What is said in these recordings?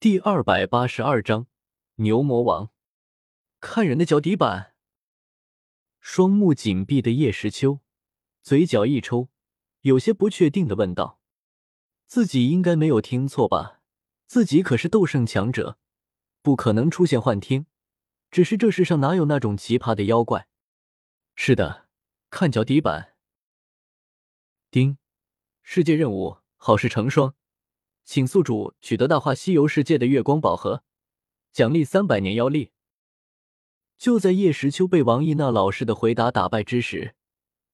第二百八十二章牛魔王。看人的脚底板。双目紧闭的叶时秋，嘴角一抽，有些不确定的问道：“自己应该没有听错吧？自己可是斗圣强者，不可能出现幻听。只是这世上哪有那种奇葩的妖怪？”是的，看脚底板。丁，世界任务，好事成双。请宿主取得《大话西游》世界的月光宝盒，奖励三百年妖力。就在叶时秋被王毅那老实的回答打败之时，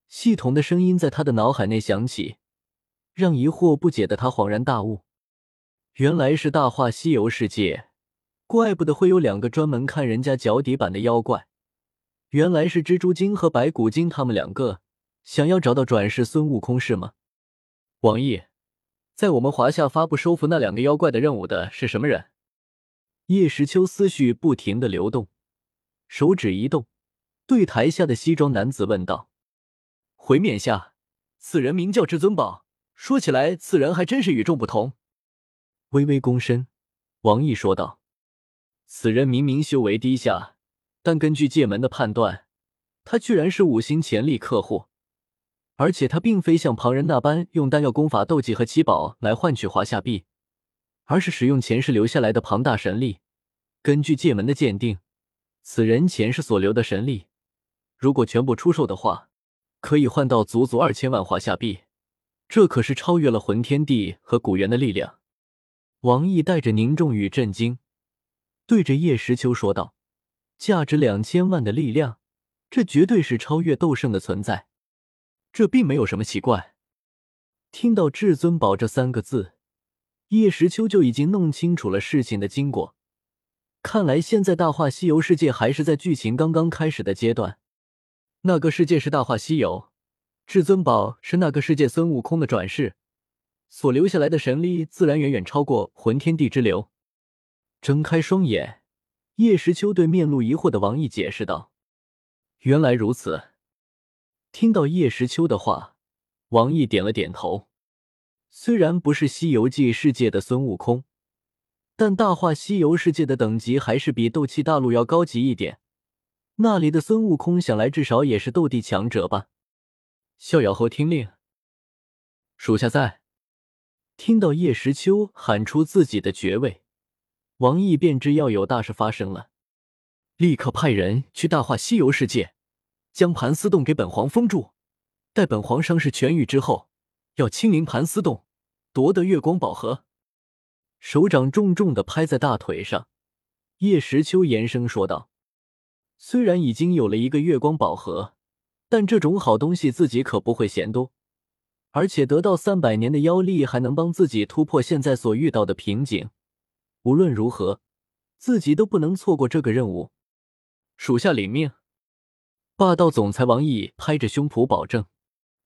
系统的声音在他的脑海内响起，让疑惑不解的他恍然大悟：原来是《大话西游》世界，怪不得会有两个专门看人家脚底板的妖怪。原来是蜘蛛精和白骨精他们两个想要找到转世孙悟空是吗？王毅。在我们华夏发布收服那两个妖怪的任务的是什么人？叶时秋思绪不停的流动，手指一动，对台下的西装男子问道：“回冕下，此人名叫至尊宝。说起来，此人还真是与众不同。”微微躬身，王毅说道：“此人明明修为低下，但根据界门的判断，他居然是五星潜力客户。”而且他并非像旁人那般用丹药、功法、斗技和奇宝来换取华夏币，而是使用前世留下来的庞大神力。根据界门的鉴定，此人前世所留的神力，如果全部出售的话，可以换到足足二千万华夏币。这可是超越了魂天地和古元的力量。王毅带着凝重与震惊，对着叶时秋说道：“价值两千万的力量，这绝对是超越斗圣的存在。”这并没有什么奇怪。听到“至尊宝”这三个字，叶时秋就已经弄清楚了事情的经过。看来现在《大话西游》世界还是在剧情刚刚开始的阶段。那个世界是《大话西游》，至尊宝是那个世界孙悟空的转世，所留下来的神力自然远远超过魂天地之流。睁开双眼，叶时秋对面露疑惑的王毅解释道：“原来如此。”听到叶时秋的话，王毅点了点头。虽然不是《西游记》世界的孙悟空，但《大话西游》世界的等级还是比斗气大陆要高级一点。那里的孙悟空想来至少也是斗帝强者吧？逍遥侯听令，属下在。听到叶时秋喊出自己的爵位，王毅便知要有大事发生了，立刻派人去《大话西游》世界。将盘丝洞给本皇封住，待本皇伤势痊愈之后，要亲临盘丝洞夺得月光宝盒。手掌重重的拍在大腿上，叶时秋严声说道：“虽然已经有了一个月光宝盒，但这种好东西自己可不会嫌多。而且得到三百年的妖力，还能帮自己突破现在所遇到的瓶颈。无论如何，自己都不能错过这个任务。属下领命。”霸道总裁王毅拍着胸脯保证：“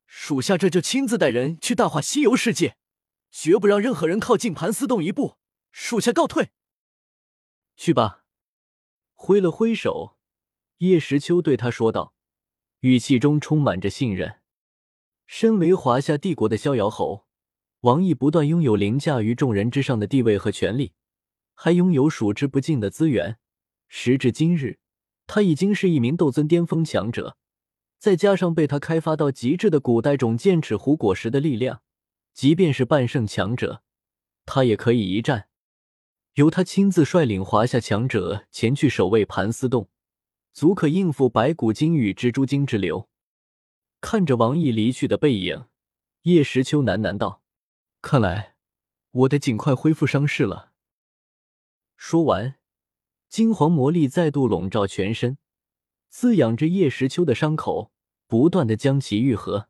属下这就亲自带人去大话西游世界，绝不让任何人靠近盘丝洞一步。属下告退。”去吧，挥了挥手，叶时秋对他说道，语气中充满着信任。身为华夏帝国的逍遥侯，王毅不但拥有凌驾于众人之上的地位和权力，还拥有数之不尽的资源。时至今日。他已经是一名斗尊巅峰强者，再加上被他开发到极致的古代种剑齿虎果实的力量，即便是半圣强者，他也可以一战。由他亲自率领华夏强者前去守卫盘丝洞，足可应付白骨精与蜘蛛精之流。看着王毅离去的背影，叶时秋喃喃道：“看来我得尽快恢复伤势了。”说完。金黄魔力再度笼罩全身，滋养着叶时秋的伤口，不断的将其愈合。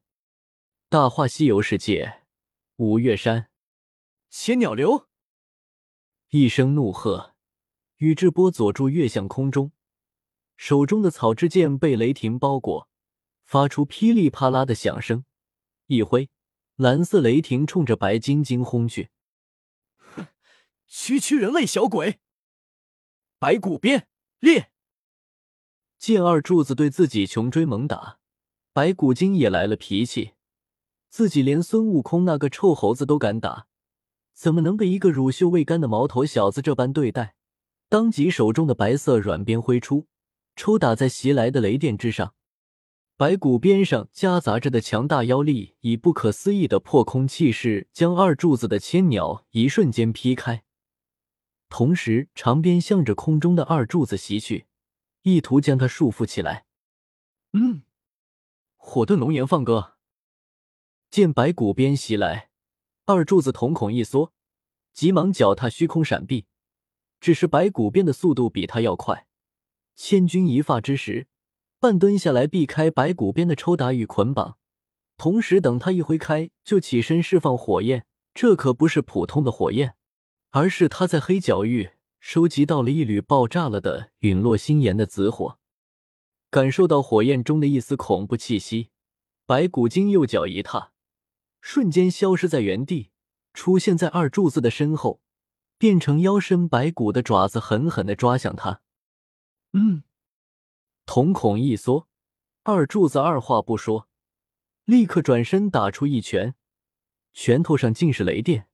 大话西游世界，五岳山，千鸟流，一声怒喝，宇智波佐助跃向空中，手中的草之剑被雷霆包裹，发出噼里啪啦的响声，一挥，蓝色雷霆冲着白晶晶轰去。哼，区区人类小鬼！白骨鞭裂，见二柱子对自己穷追猛打，白骨精也来了脾气。自己连孙悟空那个臭猴子都敢打，怎么能被一个乳臭未干的毛头小子这般对待？当即手中的白色软鞭挥出，抽打在袭来的雷电之上。白骨边上夹杂着的强大妖力，以不可思议的破空气势，将二柱子的千鸟一瞬间劈开。同时，长鞭向着空中的二柱子袭去，意图将他束缚起来。嗯，火遁龙炎放歌。见白骨鞭袭来，二柱子瞳孔一缩，急忙脚踏虚空闪避。只是白骨鞭的速度比他要快，千钧一发之时。半蹲下来，避开白骨鞭的抽打与捆绑，同时等他一挥开，就起身释放火焰。这可不是普通的火焰，而是他在黑角域收集到了一缕爆炸了的陨落星岩的紫火。感受到火焰中的一丝恐怖气息，白骨精右脚一踏，瞬间消失在原地，出现在二柱子的身后，变成腰身白骨的爪子，狠狠的抓向他。嗯。瞳孔一缩，二柱子二话不说，立刻转身打出一拳，拳头上尽是雷电。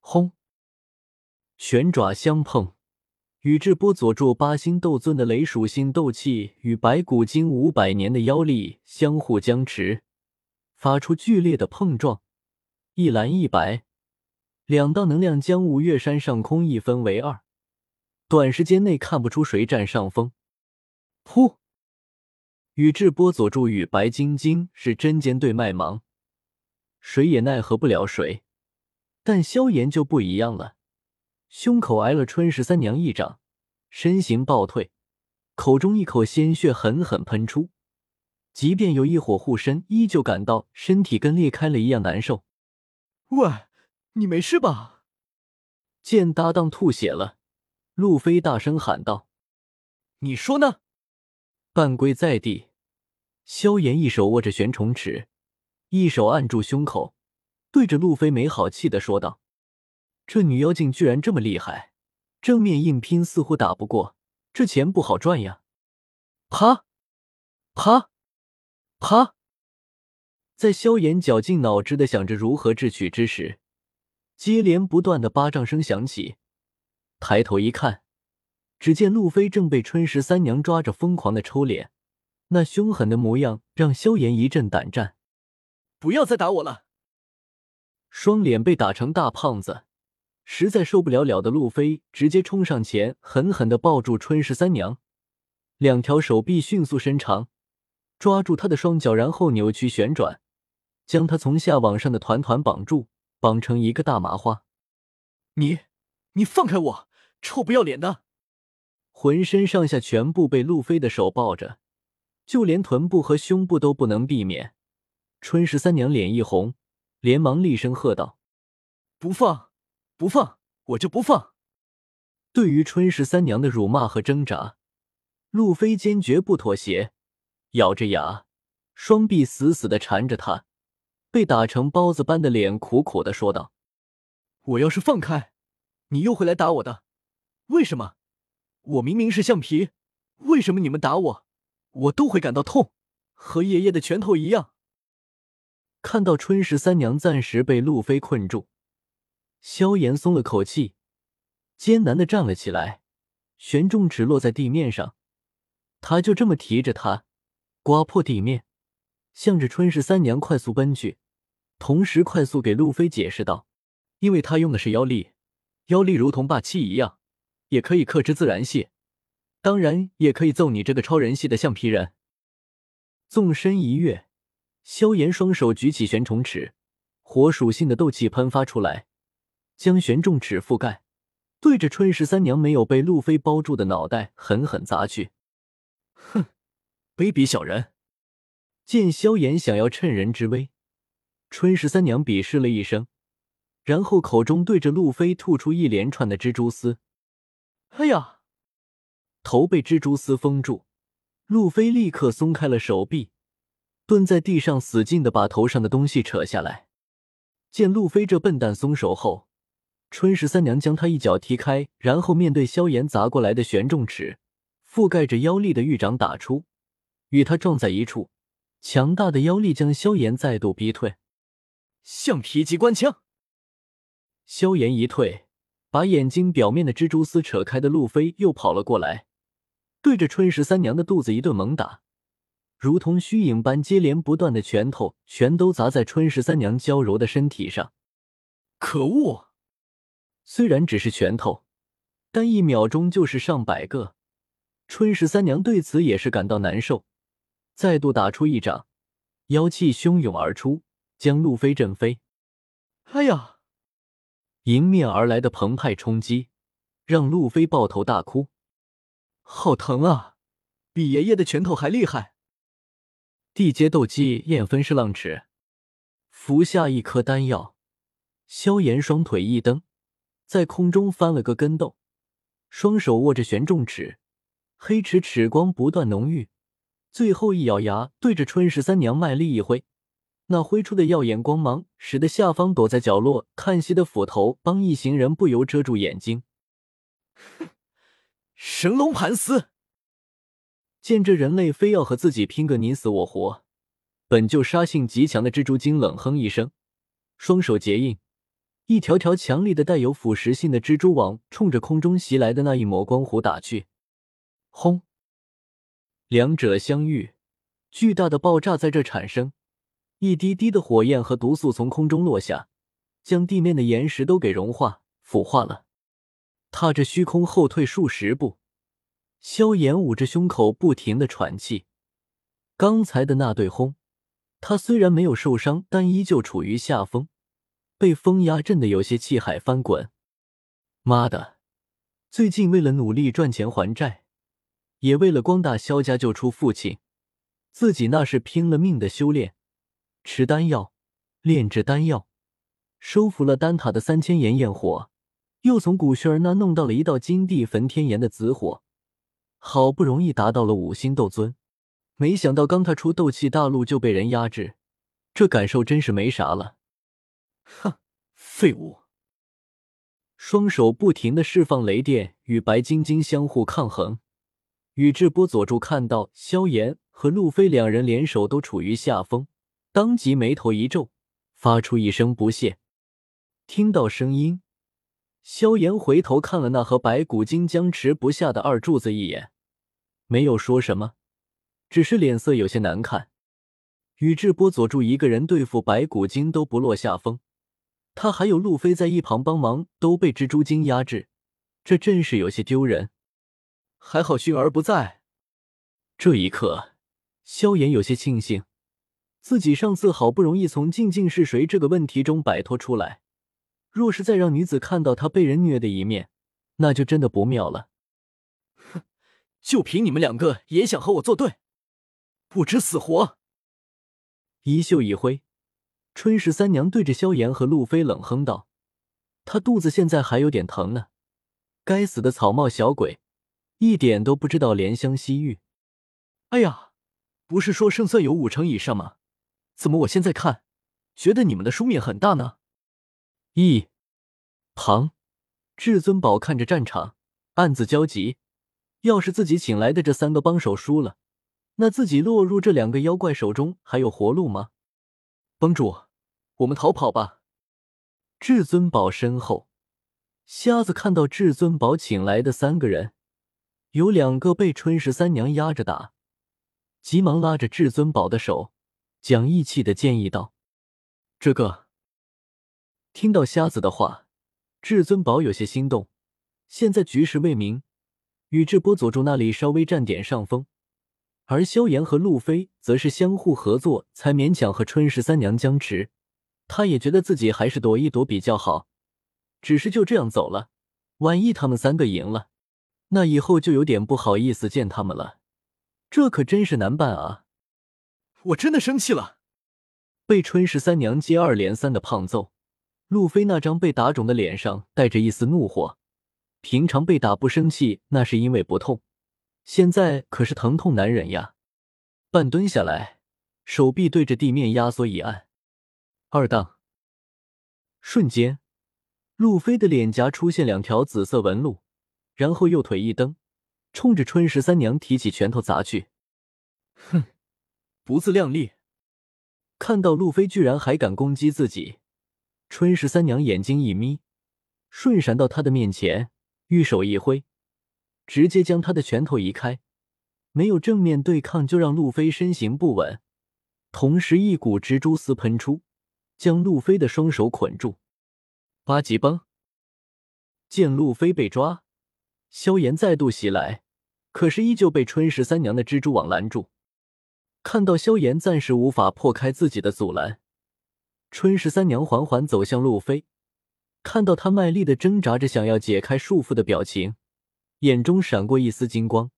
轰！拳爪相碰，宇智波佐助八星斗尊的雷属性斗气与白骨精五百年的妖力相互僵持，发出剧烈的碰撞。一蓝一白，两道能量将五岳山上空一分为二，短时间内看不出谁占上风。噗！宇智波佐助与白晶晶是针尖对麦芒，谁也奈何不了谁。但萧炎就不一样了，胸口挨了春十三娘一掌，身形暴退，口中一口鲜血狠狠喷出。即便有一火护身，依旧感到身体跟裂开了一样难受。喂，你没事吧？见搭档吐血了，路飞大声喊道：“你说呢？”半跪在地，萧炎一手握着玄虫尺，一手按住胸口，对着路飞没好气的说道：“这女妖精居然这么厉害，正面硬拼似乎打不过，这钱不好赚呀！”啪，啪，啪，在萧炎绞尽脑汁的想着如何智取之时，接连不断的巴掌声响起，抬头一看。只见路飞正被春十三娘抓着，疯狂的抽脸，那凶狠的模样让萧炎一阵胆战。不要再打我了！双脸被打成大胖子，实在受不了了的路飞直接冲上前，狠狠的抱住春十三娘，两条手臂迅速伸长，抓住她的双脚，然后扭曲旋转，将她从下往上的团团绑住，绑成一个大麻花。你，你放开我，臭不要脸的！浑身上下全部被路飞的手抱着，就连臀部和胸部都不能避免。春十三娘脸一红，连忙厉声喝道：“不放，不放，我就不放！”对于春十三娘的辱骂和挣扎，路飞坚决不妥协，咬着牙，双臂死死的缠着她，被打成包子般的脸苦苦的说道：“我要是放开，你又会来打我的，为什么？”我明明是橡皮，为什么你们打我，我都会感到痛，和爷爷的拳头一样。看到春十三娘暂时被路飞困住，萧炎松了口气，艰难的站了起来，玄重尺落在地面上，他就这么提着它，刮破地面，向着春十三娘快速奔去，同时快速给路飞解释道：“因为他用的是妖力，妖力如同霸气一样。”也可以克制自然系，当然也可以揍你这个超人系的橡皮人。纵身一跃，萧炎双手举起玄虫尺，火属性的斗气喷发出来，将玄重尺覆盖，对着春十三娘没有被路飞包住的脑袋狠狠砸去。哼，卑鄙小人！见萧炎想要趁人之危，春十三娘鄙视了一声，然后口中对着路飞吐出一连串的蜘蛛丝。哎呀！头被蜘蛛丝封住，路飞立刻松开了手臂，蹲在地上使劲的把头上的东西扯下来。见路飞这笨蛋松手后，春十三娘将他一脚踢开，然后面对萧炎砸过来的玄重尺，覆盖着妖力的玉掌打出，与他撞在一处，强大的妖力将萧炎再度逼退。橡皮机关枪。萧炎一退，把眼睛表面的蜘蛛丝扯开的路飞又跑了过来，对着春十三娘的肚子一顿猛打，如同虚影般接连不断的拳头全都砸在春十三娘娇柔的身体上。可恶！虽然只是拳头，但一秒钟就是上百个。春十三娘对此也是感到难受，再度打出一掌，妖气汹涌而出，将路飞震飞。哎呀！迎面而来的澎湃冲击，让路飞抱头大哭，好疼啊！比爷爷的拳头还厉害。地阶斗技燕分式浪尺，服下一颗丹药，萧炎双腿一蹬，在空中翻了个跟斗，双手握着玄重尺，黑尺尺光不断浓郁，最后一咬牙，对着春十三娘卖力一挥。那挥出的耀眼光芒，使得下方躲在角落看戏的斧头帮一行人不由遮住眼睛。神龙盘丝！见这人类非要和自己拼个你死我活，本就杀性极强的蜘蛛精冷哼一声，双手结印，一条条强力的带有腐蚀性的蜘蛛网冲着空中袭来的那一抹光弧打去。轰！两者相遇，巨大的爆炸在这产生。一滴滴的火焰和毒素从空中落下，将地面的岩石都给融化腐化了。踏着虚空后退数十步，萧炎捂着胸口不停的喘气。刚才的那对轰，他虽然没有受伤，但依旧处于下风，被风压震得有些气海翻滚。妈的！最近为了努力赚钱还债，也为了光大萧家救出父亲，自己那是拼了命的修炼。吃丹药，炼制丹药，收服了丹塔的三千炎焰火，又从古轩儿那弄到了一道金地焚天炎的紫火，好不容易达到了五星斗尊，没想到刚踏出斗气大陆就被人压制，这感受真是没啥了。哼，废物！双手不停的释放雷电，与白晶晶相互抗衡。宇智波佐助看到萧炎和路飞两人联手都处于下风。当即眉头一皱，发出一声不屑。听到声音，萧炎回头看了那和白骨精僵持不下的二柱子一眼，没有说什么，只是脸色有些难看。宇智波佐助一个人对付白骨精都不落下风，他还有路飞在一旁帮忙，都被蜘蛛精压制，这真是有些丢人。还好薰儿不在。这一刻，萧炎有些庆幸。自己上次好不容易从“静静是谁”这个问题中摆脱出来，若是再让女子看到他被人虐的一面，那就真的不妙了。哼，就凭你们两个也想和我作对，不知死活！衣袖一挥，春十三娘对着萧炎和路飞冷哼道：“她肚子现在还有点疼呢。该死的草帽小鬼，一点都不知道怜香惜玉。哎呀，不是说胜算有五成以上吗？”怎么？我现在看，觉得你们的输面很大呢。一旁，至尊宝看着战场，暗自焦急。要是自己请来的这三个帮手输了，那自己落入这两个妖怪手中还有活路吗？帮主，我们逃跑吧。至尊宝身后，瞎子看到至尊宝请来的三个人，有两个被春十三娘压着打，急忙拉着至尊宝的手。讲义气的建议道：“这个。”听到瞎子的话，至尊宝有些心动。现在局势未明，宇智波佐助那里稍微占点上风，而萧炎和路飞则是相互合作，才勉强和春十三娘僵持。他也觉得自己还是躲一躲比较好。只是就这样走了，万一他们三个赢了，那以后就有点不好意思见他们了。这可真是难办啊！我真的生气了，被春十三娘接二连三的胖揍，路飞那张被打肿的脸上带着一丝怒火。平常被打不生气，那是因为不痛，现在可是疼痛难忍呀。半蹲下来，手臂对着地面压缩一按，二档，瞬间，路飞的脸颊出现两条紫色纹路，然后右腿一蹬，冲着春十三娘提起拳头砸去。哼！不自量力！看到路飞居然还敢攻击自己，春十三娘眼睛一眯，瞬闪到他的面前，玉手一挥，直接将他的拳头移开，没有正面对抗就让路飞身形不稳。同时，一股蜘蛛丝喷出，将路飞的双手捆住。八级崩。见路飞被抓，萧炎再度袭来，可是依旧被春十三娘的蜘蛛网拦住。看到萧炎暂时无法破开自己的阻拦，春十三娘缓缓走向路飞，看到他卖力的挣扎着想要解开束缚的表情，眼中闪过一丝金光。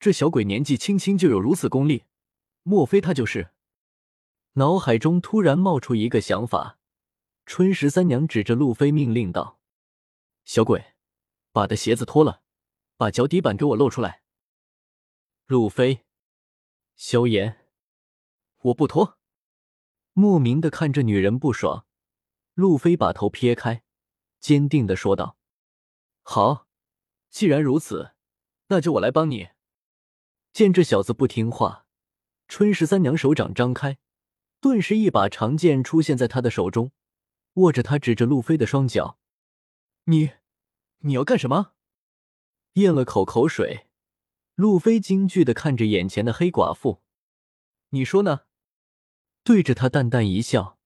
这小鬼年纪轻轻就有如此功力，莫非他就是？脑海中突然冒出一个想法，春十三娘指着路飞命令道：“小鬼，把的鞋子脱了，把脚底板给我露出来。”路飞。萧炎，我不脱。莫名的看着女人不爽，路飞把头撇开，坚定的说道：“好，既然如此，那就我来帮你。”见这小子不听话，春十三娘手掌张开，顿时一把长剑出现在他的手中，握着他指着路飞的双脚：“你，你要干什么？”咽了口口水。路飞惊惧的看着眼前的黑寡妇，你说呢？对着他淡淡一笑。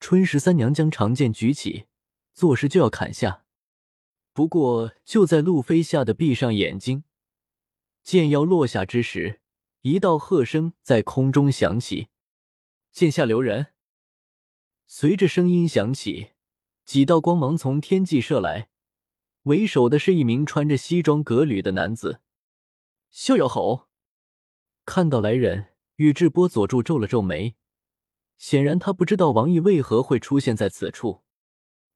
春十三娘将长剑举起，作势就要砍下。不过就在路飞吓得闭上眼睛，剑要落下之时，一道喝声在空中响起：“剑下留人！”随着声音响起，几道光芒从天际射来，为首的是一名穿着西装革履的男子。逍遥侯！看到来人，宇智波佐助皱了皱眉，显然他不知道王毅为何会出现在此处。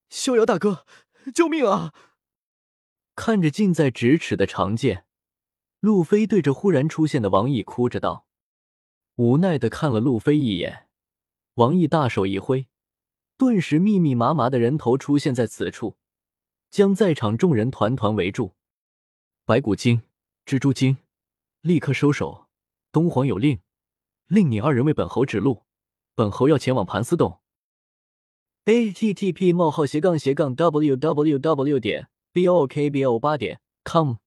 逍遥大哥，救命啊！看着近在咫尺的长剑，路飞对着忽然出现的王毅哭着道，无奈的看了路飞一眼。王毅大手一挥，顿时密密麻麻的人头出现在此处，将在场众人团团围住。白骨精。蜘蛛精，立刻收手！东皇有令，令你二人为本侯指路，本侯要前往盘丝洞。a t t p: 冒号斜杠斜杠 w w w. 点 b o k b o 八点 com